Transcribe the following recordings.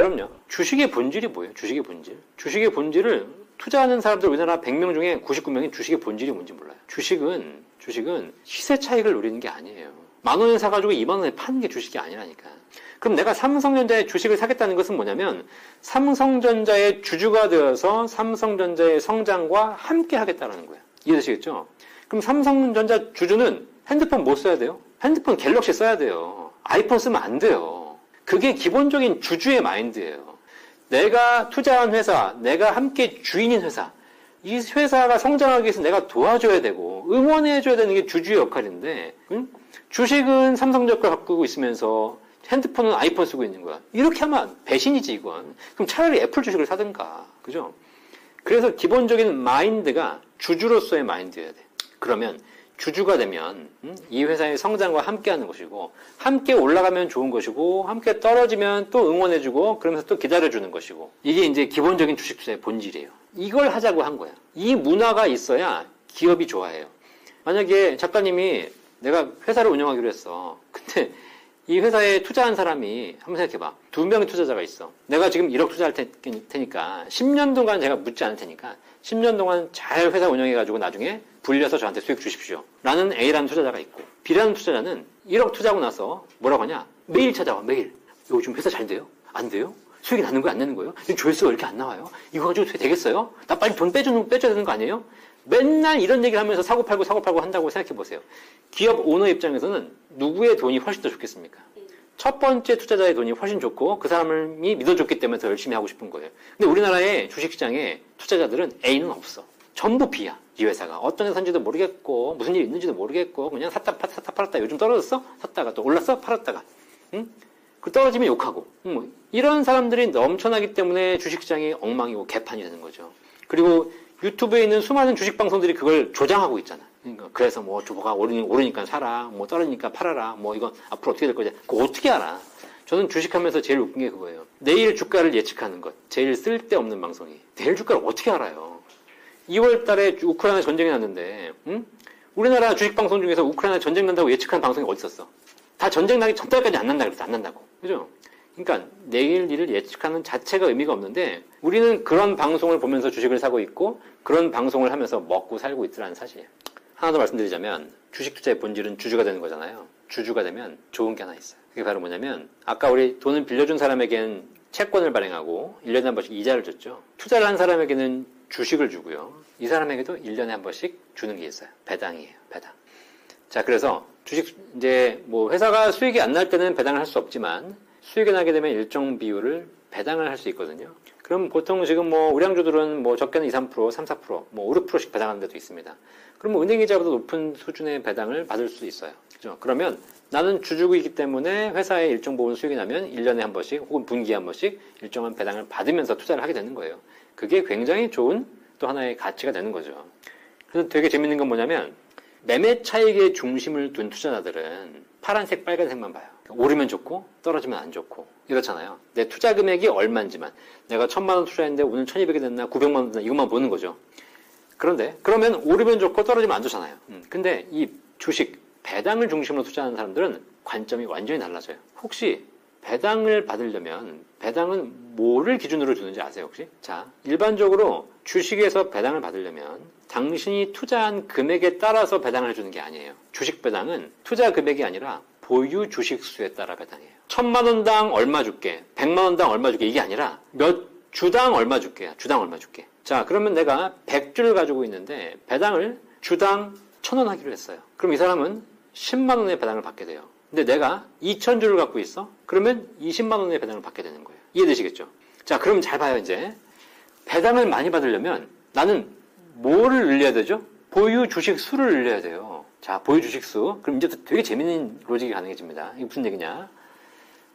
그럼요. 주식의 본질이 뭐예요? 주식의 본질. 주식의 본질을 투자하는 사람들 우리나라 100명 중에 99명이 주식의 본질이 뭔지 몰라요. 주식은 주식은 시세 차익을 노리는 게 아니에요. 만 원에 사가지고 2만 원에 파는 게 주식이 아니라니까. 그럼 내가 삼성전자의 주식을 사겠다는 것은 뭐냐면 삼성전자의 주주가 되어서 삼성전자의 성장과 함께 하겠다는 거야. 이해되시겠죠? 그럼 삼성전자 주주는 핸드폰 뭐 써야 돼요? 핸드폰 갤럭시 써야 돼요. 아이폰 쓰면 안 돼요. 그게 기본적인 주주의 마인드예요. 내가 투자한 회사, 내가 함께 주인인 회사, 이 회사가 성장하기 위해서 내가 도와줘야 되고 응원해줘야 되는 게 주주의 역할인데 응? 주식은 삼성전자 갖고 있으면서 핸드폰은 아이폰 쓰고 있는 거야. 이렇게 하면 배신이지 이건. 그럼 차라리 애플 주식을 사든가. 그죠? 그래서 기본적인 마인드가 주주로서의 마인드여야 돼. 그러면 주주가 되면 음? 이 회사의 성장과 함께하는 것이고 함께 올라가면 좋은 것이고 함께 떨어지면 또 응원해주고 그러면서 또 기다려주는 것이고 이게 이제 기본적인 주식 투자의 본질이에요. 이걸 하자고 한 거야. 이 문화가 있어야 기업이 좋아해요. 만약에 작가님이 내가 회사를 운영하기로 했어. 근데 이 회사에 투자한 사람이 한번 생각해봐. 두 명의 투자자가 있어. 내가 지금 1억 투자할 테니까 10년 동안 제가 묻지 않을 테니까 10년 동안 잘 회사 운영해가지고 나중에 불려서 저한테 수익 주십시오. 라는 A라는 투자자가 있고 B라는 투자자는 1억 투자하고 나서 뭐라고 하냐? 매일 찾아와 매일. 요즘 회사 잘 돼요? 안 돼요? 수익이 나는 거야 안 나는 거예요? 조회수가 이렇게 안 나와요? 이거 가지고 되겠어요? 나 빨리 돈 빼주는, 빼줘야 되는 거 아니에요? 맨날 이런 얘기를 하면서 사고 팔고 사고 팔고 한다고 생각해 보세요. 기업 오너 입장에서는 누구의 돈이 훨씬 더 좋겠습니까? 첫 번째 투자자의 돈이 훨씬 좋고 그 사람이 믿어줬기 때문에 더 열심히 하고 싶은 거예요. 근데 우리나라의 주식시장에 투자자들은 A는 없어. 전부 B야. 이 회사가 어떤 회사인지도 모르겠고 무슨 일이 있는지도 모르겠고 그냥 샀다 팔았다, 샀다 팔았다 요즘 떨어졌어? 샀다가 또 올랐어? 팔았다가 응? 그 떨어지면 욕하고 뭐 이런 사람들이 넘쳐나기 때문에 주식시장이 엉망이고 개판이 되는 거죠. 그리고 유튜브에 있는 수많은 주식 방송들이 그걸 조장하고 있잖아. 그러니까 그래서 뭐 주보가 오르니, 오르니까 사라, 뭐 떨어지니까 팔아라, 뭐 이건 앞으로 어떻게 될 거지? 그거 어떻게 알아? 저는 주식하면서 제일 웃긴 게 그거예요. 내일 주가를 예측하는 것. 제일 쓸데없는 방송이. 내일 주가를 어떻게 알아요? 2월 달에 우크라이나 전쟁이 났는데, 응? 우리나라 주식 방송 중에서 우크라이나 전쟁 난다고 예측하는 방송이 어디 있었어? 다 전쟁 나기 전달까지 안 난다 그랬어. 안 난다고. 그죠? 그러니까 내일 일을 예측하는 자체가 의미가 없는데 우리는 그런 방송을 보면서 주식을 사고 있고 그런 방송을 하면서 먹고 살고 있더라는 사실이에요. 하나 더 말씀드리자면 주식 투자의 본질은 주주가 되는 거잖아요. 주주가 되면 좋은 게 하나 있어요. 그게 바로 뭐냐면 아까 우리 돈을 빌려준 사람에겐 채권을 발행하고 1년에 한 번씩 이자를 줬죠. 투자를 한 사람에게는 주식을 주고요. 이 사람에게도 1년에 한 번씩 주는 게 있어요. 배당이에요. 배당. 자, 그래서 주식 이제 뭐 회사가 수익이 안 날 때는 배당을 할 수 없지만 수익이 나게 되면 일정 비율을 배당을 할 수 있거든요. 그럼 보통 지금 뭐 우량주들은 뭐 적게는 2, 3%, 3, 4%, 뭐 5, 6%씩 배당하는 데도 있습니다. 그럼 뭐 은행 이자보다 높은 수준의 배당을 받을 수 있어요. 그죠? 그러면 나는 주주이기 때문에 회사에 일정 부분 수익이 나면 1년에 한 번씩 혹은 분기에 한 번씩 일정한 배당을 받으면서 투자를 하게 되는 거예요. 그게 굉장히 좋은 또 하나의 가치가 되는 거죠. 그래서 되게 재밌는 건 뭐냐면 매매 차익의 중심을 둔 투자자들은 파란색, 빨간색만 봐요. 오르면 좋고 떨어지면 안 좋고 이렇잖아요. 내 투자 금액이 얼마인지만 내가 천만 원 투자했는데 오늘 천이백이 됐나 구백만 원 됐나 이것만 보는 거죠. 그런데 그러면 오르면 좋고 떨어지면 안 좋잖아요. 음, 근데 이 주식 배당을 중심으로 투자하는 사람들은 관점이 완전히 달라져요. 혹시 배당을 받으려면 배당은 뭐를 기준으로 주는지 아세요 혹시? 자 일반적으로 주식에서 배당을 받으려면 당신이 투자한 금액에 따라서 배당을 주는 게 아니에요. 주식 배당은 투자 금액이 아니라 보유 주식 수에 따라 배당해요. 천만 원당 얼마 줄게, 백만 원당 얼마 줄게 이게 아니라 몇 주당 얼마 줄게, 주당 얼마 줄게. 자, 그러면 내가 100주를 가지고 있는데 배당을 주당 천 원 하기로 했어요. 그럼 이 사람은 10만 원의 배당을 받게 돼요. 근데 내가 2천주를 갖고 있어? 그러면 20만 원의 배당을 받게 되는 거예요. 이해되시겠죠? 자, 그럼 잘 봐요, 이제. 배당을 많이 받으려면 나는 뭐를 늘려야 되죠? 보유 주식 수를 늘려야 돼요. 자, 보유 주식 수. 그럼 이제 되게 재밌는 로직이 가능해집니다. 이게 무슨 얘기냐?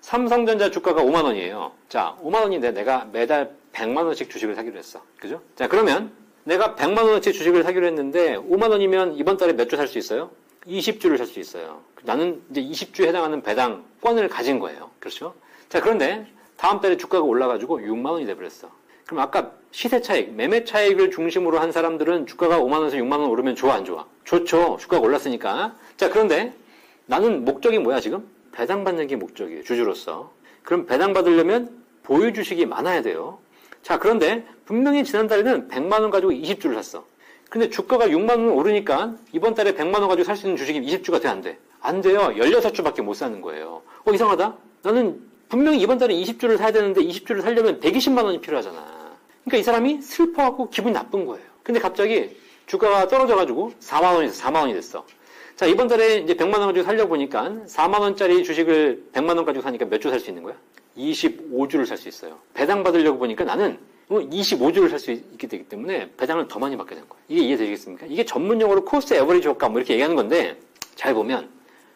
삼성전자 주가가 5만 원이에요. 자, 5만 원인데 내가 매달 100만 원씩 주식을 사기로 했어. 그죠? 자, 그러면 내가 100만 원어치 주식을 사기로 했는데 5만 원이면 이번 달에 몇 주 살 수 있어요? 20주를 살 수 있어요. 나는 이제 20주에 해당하는 배당권을 가진 거예요. 그렇죠? 자, 그런데 다음 달에 주가가 올라가지고 6만 원이 돼버렸어. 그럼 아까 시세 차익, 매매 차익을 중심으로 한 사람들은 주가가 5만 원에서 6만 원 오르면 좋아 안 좋아? 좋죠. 주가가 올랐으니까. 자, 그런데 나는 목적이 뭐야 지금? 배당 받는 게 목적이에요. 주주로서. 그럼 배당 받으려면 보유 주식이 많아야 돼요. 자, 그런데 분명히 지난달에는 100만 원 가지고 20주를 샀어. 근데 주가가 6만 원 오르니까 이번 달에 100만 원 가지고 살 수 있는 주식이 20주가 돼, 안 돼? 안 돼요. 16주밖에 못 사는 거예요. 어, 이상하다? 나는 분명히 이번 달에 20주를 사야 되는데 20주를 살려면 120만 원이 필요하잖아. 그러니까 이 사람이 슬퍼하고 기분이 나쁜 거예요. 근데 갑자기 주가가 떨어져가지고 4만 원에서 4만 원이 됐어. 자, 이번 달에 이제 100만 원 가지고 살려 보니까 4만 원짜리 주식을 100만 원 가지고 사니까 몇 주 살 수 있는 거야? 25주를 살 수 있어요. 배당 받으려고 보니까 나는 25주를 살 수 있게 되기 때문에 배당을 더 많이 받게 된 거예요. 이게 이해되시겠습니까? 이게 전문 용어로 cost average 효과 뭐 이렇게 얘기하는 건데 잘 보면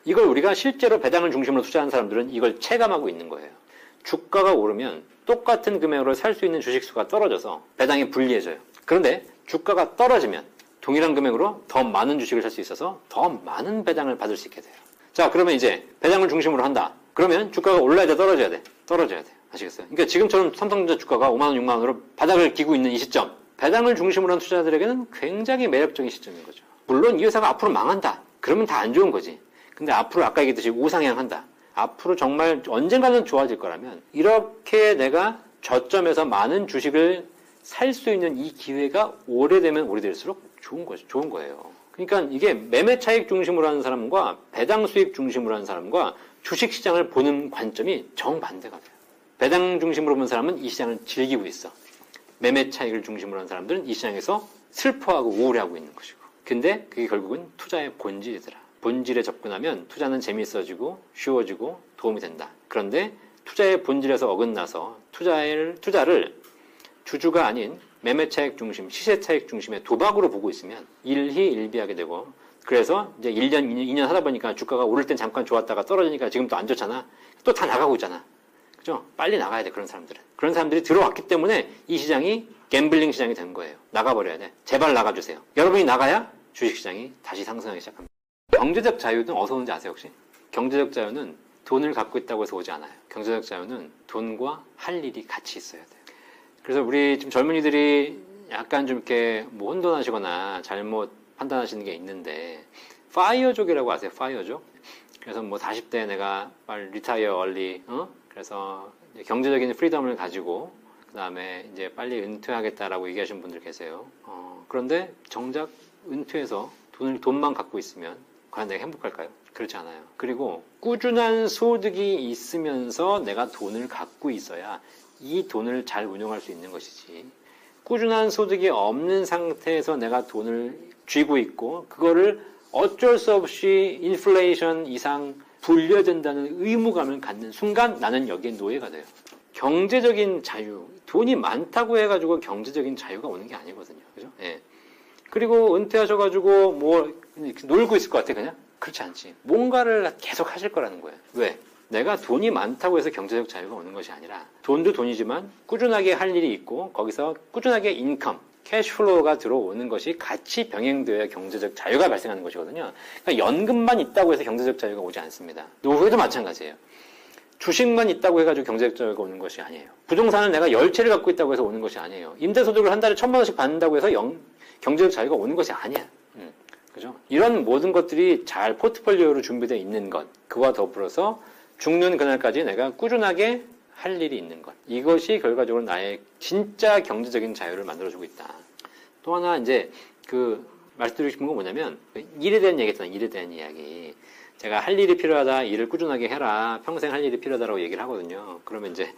이걸 우리가 실제로 배당을 중심으로 투자하는 사람들은 이걸 체감하고 있는 거예요. 주가가 오르면 똑같은 금액으로 살 수 있는 주식 수가 떨어져서 배당이 불리해져요. 그런데 주가가 떨어지면 동일한 금액으로 더 많은 주식을 살 수 있어서 더 많은 배당을 받을 수 있게 돼요. 자, 그러면 이제 배당을 중심으로 한다. 그러면 주가가 올라야 돼, 떨어져야 돼? 떨어져야 돼. 아시겠어요? 그러니까 지금처럼 삼성전자 주가가 5만원, 6만원으로 바닥을 기고 있는 이 시점. 배당을 중심으로 한 투자자들에게는 굉장히 매력적인 시점인 거죠. 물론 이 회사가 앞으로 망한다. 그러면 다 안 좋은 거지. 근데 앞으로 아까 얘기했듯이 우상향한다. 앞으로 정말 언젠가는 좋아질 거라면 이렇게 내가 저점에서 많은 주식을 살 수 있는 이 기회가 오래되면 오래될수록 좋은 거죠. 좋은 거예요. 그러니까 이게 매매 차익 중심으로 하는 사람과 배당 수익 중심으로 하는 사람과 주식 시장을 보는 관점이 정반대가 돼요. 배당 중심으로 본 사람은 이 시장을 즐기고 있어. 매매 차익을 중심으로 하는 사람들은 이 시장에서 슬퍼하고 우울해하고 있는 것이고. 근데 그게 결국은 투자의 본질이더라. 본질에 접근하면 투자는 재미있어지고 쉬워지고 도움이 된다. 그런데 투자의 본질에서 어긋나서 투자를, 투자를 주주가 아닌 매매 차익 중심, 시세 차익 중심의 도박으로 보고 있으면 일희 일비하게 되고 그래서 이제 1년, 2년 하다 보니까 주가가 오를 땐 잠깐 좋았다가 떨어지니까 지금 또 안 좋잖아. 또 다 나가고 있잖아. 그죠? 빨리 나가야 돼, 그런 사람들은. 그런 사람들이 들어왔기 때문에 이 시장이 갬블링 시장이 된 거예요. 나가버려야 돼. 제발 나가주세요. 여러분이 나가야 주식 시장이 다시 상승하기 시작합니다. 경제적 자유는 어디서 오는지 아세요, 혹시? 경제적 자유는 돈을 갖고 있다고 해서 오지 않아요. 경제적 자유는 돈과 할 일이 같이 있어야 돼요. 그래서 우리 지금 젊은이들이 약간 좀 이렇게 뭐 혼돈하시거나 잘못 판단하시는 게 있는데 파이어족이라고 아세요? 파이어족? 그래서 뭐 40대 내가 빨리 retire early 어? 그래서 경제적인 freedom을 가지고 그 다음에 이제 빨리 은퇴하겠다라고 얘기하시는 분들 계세요. 어, 그런데 정작 은퇴해서 돈을 돈만 갖고 있으면 과연 내가 행복할까요? 그렇지 않아요. 그리고 꾸준한 소득이 있으면서 내가 돈을 갖고 있어야 이 돈을 잘 운용할 수 있는 것이지. 꾸준한 소득이 없는 상태에서 내가 돈을 쥐고 있고 그거를 어쩔 수 없이 인플레이션 이상 불려된다는 의무감을 갖는 순간 나는 여기에 노예가 돼요. 경제적인 자유, 돈이 많다고 해가지고 경제적인 자유가 오는 게 아니거든요. 그죠? 예. 그리고 은퇴하셔가지고 뭐 놀고 있을 것 같아 그냥? 그렇지 않지. 뭔가를 계속 하실 거라는 거예요. 왜? 내가 돈이 많다고 해서 경제적 자유가 오는 것이 아니라 돈도 돈이지만 꾸준하게 할 일이 있고 거기서 꾸준하게 income, cash flow가 들어오는 것이 같이 병행되어야 경제적 자유가 발생하는 것이거든요. 그러니까 연금만 있다고 해서 경제적 자유가 오지 않습니다. 노후에도 마찬가지예요. 주식만 있다고 해가지고 경제적 자유가 오는 것이 아니에요. 부동산을 내가 열채를 갖고 있다고 해서 오는 것이 아니에요. 임대소득을 한 달에 천만 원씩 받는다고 해서 영, 경제적 자유가 오는 것이 아니야. 음, 그죠? 이런 모든 것들이 잘 포트폴리오로 준비되어 있는 것, 그와 더불어서 죽는 그날까지 내가 꾸준하게 할 일이 있는 것. 이것이 결과적으로 나의 진짜 경제적인 자유를 만들어주고 있다. 또 하나 이제 그 말씀드리고 싶은 건 뭐냐면 일에 대한 얘기 했잖아요. 일에 대한 이야기. 제가 할 일이 필요하다, 일을 꾸준하게 해라, 평생 할 일이 필요하다라고 얘기를 하거든요. 그러면 이제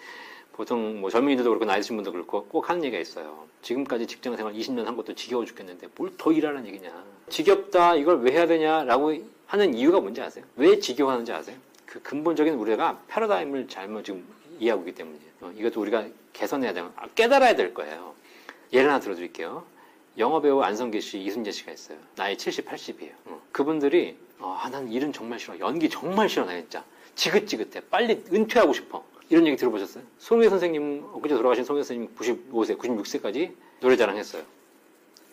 보통 뭐 젊은이들도 그렇고 나이 드신 분도 그렇고 꼭 하는 얘기가 있어요. 지금까지 직장 생활 20년 한 것도 지겨워 죽겠는데 뭘 더 일하라는 얘기냐. 지겹다, 이걸 왜 해야 되냐라고 하는 이유가 뭔지 아세요? 왜 지겨워하는지 아세요? 그 근본적인 우리가 패러다임을 잘못 지금 이해하고 있기 때문이에요. 어, 이것도 우리가 개선해야 되고 아, 깨달아야 될 거예요. 예를 하나 들어드릴게요. 영화 배우 안성기 씨, 이순재 씨가 있어요. 나이 70, 80이에요. 어, 그분들이 어, 아, 난 일은 정말 싫어. 연기 정말 싫어, 나 진짜. 지긋지긋해. 빨리 은퇴하고 싶어. 이런 얘기 들어보셨어요? 송혜 선생님, 엊그제 돌아가신 송혜 선생님 95세, 96세까지 노래 자랑 했어요.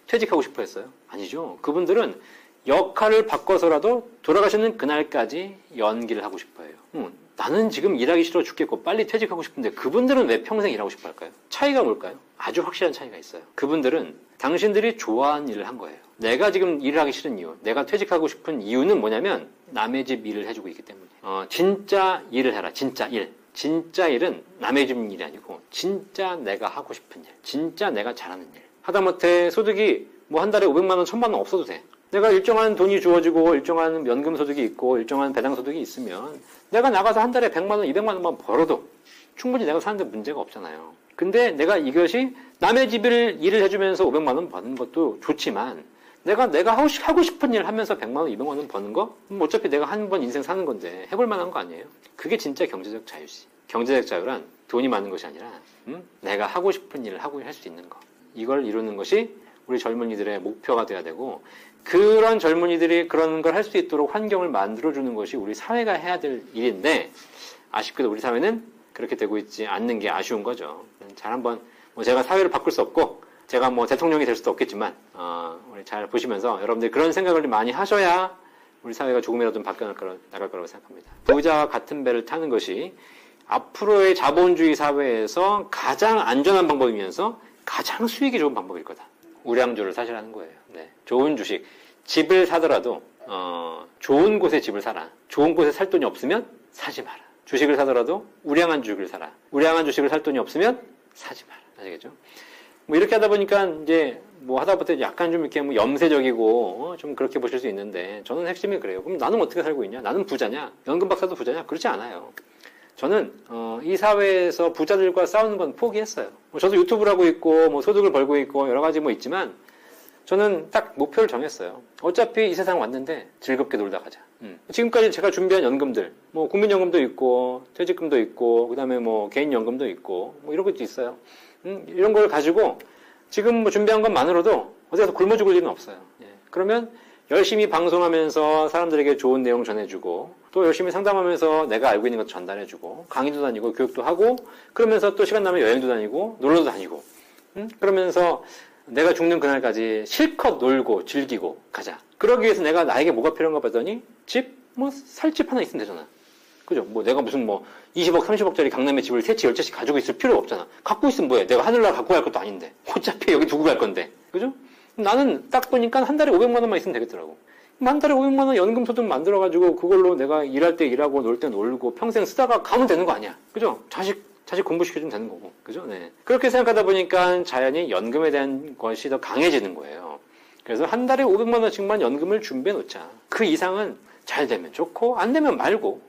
퇴직하고 싶어 했어요? 아니죠. 그분들은 역할을 바꿔서라도 돌아가시는 그날까지 연기를 하고 싶어 해요. 응, 나는 지금 일하기 싫어 죽겠고 빨리 퇴직하고 싶은데 그분들은 왜 평생 일하고 싶어 할까요? 차이가 뭘까요? 아주 확실한 차이가 있어요. 그분들은 당신들이 좋아하는 일을 한 거예요. 내가 지금 일을 하기 싫은 이유, 내가 퇴직하고 싶은 이유는 뭐냐면 남의 집 일을 해주고 있기 때문에. 어, 진짜 일을 해라. 진짜 일. 진짜 일은 남의 집 일이 아니고 진짜 내가 하고 싶은 일, 진짜 내가 잘하는 일. 하다못해 소득이 뭐 한 달에 500만 원, 1000만 원 없어도 돼. 내가 일정한 돈이 주어지고 일정한 연금 소득이 있고 일정한 배당 소득이 있으면 내가 나가서 한 달에 100만 원, 200만 원만 벌어도 충분히 내가 사는데 문제가 없잖아요. 근데 내가 이것이 남의 집을 일을 해주면서 500만 원 버는 것도 좋지만 내가 내가 하고, 싶, 하고 싶은 일 하면서 100만 원, 200만 원 버는 거? 음, 어차피 내가 한 번 인생 사는 건데 해볼 만한 거 아니에요? 그게 진짜 경제적 자유지. 경제적 자유란 돈이 많은 것이 아니라 음? 내가 하고 싶은 일을 하고 할 수 있는 거. 이걸 이루는 것이 우리 젊은이들의 목표가 돼야 되고 그런 젊은이들이 그런 걸 할 수 있도록 환경을 만들어주는 것이 우리 사회가 해야 될 일인데 아쉽게도 우리 사회는 그렇게 되고 있지 않는 게 아쉬운 거죠. 잘 한번 뭐 제가 사회를 바꿀 수 없고 제가 뭐 대통령이 될 수도 없겠지만 어, 우리 잘 보시면서 여러분들이 그런 생각을 좀 많이 하셔야 우리 사회가 조금이라도 좀 바뀌어 나갈 거라고 생각합니다. 부자와 같은 배를 타는 것이 앞으로의 자본주의 사회에서 가장 안전한 방법이면서 가장 수익이 좋은 방법일 거다. 우량주를 사시라는 거예요. 네. 좋은 주식. 집을 사더라도, 어, 좋은 곳에 집을 사라. 좋은 곳에 살 돈이 없으면 사지 마라. 주식을 사더라도 우량한 주식을 사라. 우량한 주식을 살 돈이 없으면 사지 마라. 아시겠죠? 뭐 이렇게 하다 보니까 이제 뭐 하다 보니 약간 좀 이렇게 뭐 염세적이고 어, 좀 그렇게 보실 수 있는데 저는 핵심이 그래요. 그럼 나는 어떻게 살고 있냐? 나는 부자냐? 연금 박사도 부자냐? 그렇지 않아요. 저는 어, 이 사회에서 부자들과 싸우는 건 포기했어요. 뭐 저도 유튜브를 하고 있고 뭐 소득을 벌고 있고 여러 가지 뭐 있지만 저는 딱 목표를 정했어요. 어차피 이 세상 왔는데 즐겁게 놀다 가자. 음. 지금까지 제가 준비한 연금들, 뭐 국민연금도 있고 퇴직금도 있고 그다음에 뭐 개인연금도 있고 뭐 이런 것도 있어요. 음, 이런 걸 가지고 지금 뭐 준비한 것만으로도 어디 가서 굶어 죽을 일은 없어요. 예. 그러면 열심히 방송하면서 사람들에게 좋은 내용 전해주고 또 열심히 상담하면서 내가 알고 있는 것 전달해주고 강의도 다니고 교육도 하고 그러면서 또 시간 나면 여행도 다니고 놀러도 다니고 음? 그러면서 내가 죽는 그날까지 실컷 놀고 즐기고 가자. 그러기 위해서 내가 나에게 뭐가 필요한가 봤더니 집? 뭐 살 집 하나 있으면 되잖아. 그죠? 뭐 내가 무슨 뭐 20억, 30억짜리 강남에 집을 세채, 열채씩 가지고 있을 필요 없잖아. 갖고 있으면 뭐해? 내가 하늘나라 갖고 갈 것도 아닌데. 어차피 여기 두고 갈 건데. 그죠? 나는 딱 보니까 한 달에 500만 원만 있으면 되겠더라고. 한 달에 500만 원 연금 소득 만들어 가지고 그걸로 내가 일할 때 일하고 놀 때 놀고 평생 쓰다가 가면 되는 거 아니야. 그죠? 자식, 자식 공부시켜주면 되는 거고. 그죠? 네. 그렇게 생각하다 보니까 자연히 연금에 대한 것이 더 강해지는 거예요. 그래서 한 달에 500만 원씩만 연금을 준비해 놓자. 그 이상은 잘 되면 좋고, 안 되면 말고.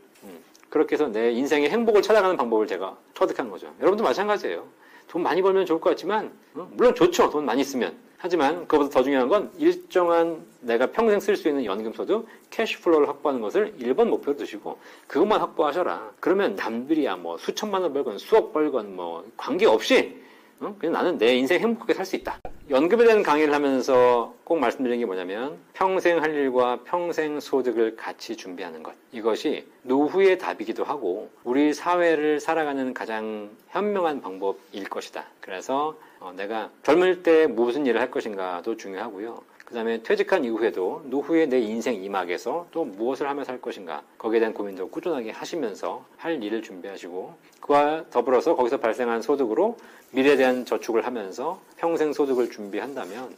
음. 그렇게 해서 내 인생의 행복을 찾아가는 방법을 제가 터득한 거죠. 여러분도 마찬가지예요. 돈 많이 벌면 좋을 것 같지만, 어? 물론 좋죠. 돈 많이 쓰면. 하지만 그것보다 더 중요한 건 일정한 내가 평생 쓸 수 있는 연금소득 cash flow를 확보하는 것을 1번 목표로 두시고 그것만 확보하셔라. 그러면 남들이야 뭐 수천만 원 벌건 수억 벌건 뭐 관계없이 어? 그냥 나는 내 인생 행복하게 살 수 있다. 연금에 대한 강의를 하면서 꼭 말씀드리는 게 뭐냐면 평생 할 일과 평생 소득을 같이 준비하는 것. 이것이 노후의 답이기도 하고 우리 사회를 살아가는 가장 현명한 방법일 것이다. 그래서 어, 내가 젊을 때 무슨 일을 할 것인가도 중요하고요. 그 다음에 퇴직한 이후에도 노후의 내 인생 이막에서 또 무엇을 하며 살 것인가 거기에 대한 고민도 꾸준하게 하시면서 할 일을 준비하시고 그와 더불어서 거기서 발생한 소득으로 미래에 대한 저축을 하면서 평생 소득을 준비한다면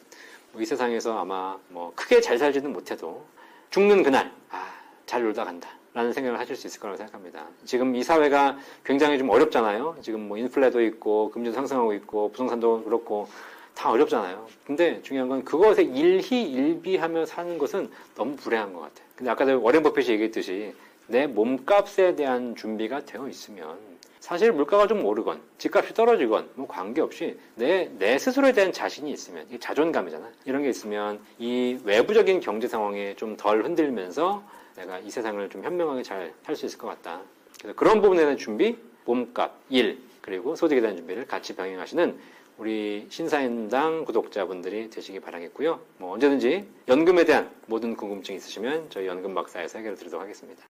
뭐 이 세상에서 아마 뭐 크게 잘 살지는 못해도 죽는 그날 아, 잘 놀다 간다. 라는 생각을 하실 수 있을 거라고 생각합니다. 지금 이 사회가 굉장히 좀 어렵잖아요. 지금 뭐 인플레도 있고 금리도 상승하고 있고 부동산도 그렇고 다 어렵잖아요. 근데 중요한 건 그것에 일희 일비하며 사는 것은 너무 불행한 것 같아요. 근데 아까 워렌 버핏이 얘기했듯이 내 몸값에 대한 준비가 되어 있으면 사실 물가가 좀 오르건 집값이 떨어지건 뭐 관계없이 내, 내 스스로에 대한 자신이 있으면 이 자존감이잖아 이런 게 있으면 이 외부적인 경제 상황에 좀 덜 흔들면서 내가 이 세상을 좀 현명하게 잘살수 있을 것 같다 그래서 그런 부분에 대한 준비 몸값, 일 그리고 소득에 대한 준비를 같이 병행하시는 우리 신사임당 구독자분들이 되시기 바라겠고요. 뭐 언제든지 연금에 대한 모든 궁금증 있으시면 저희 연금 박사에서 해결해 드리도록 하겠습니다.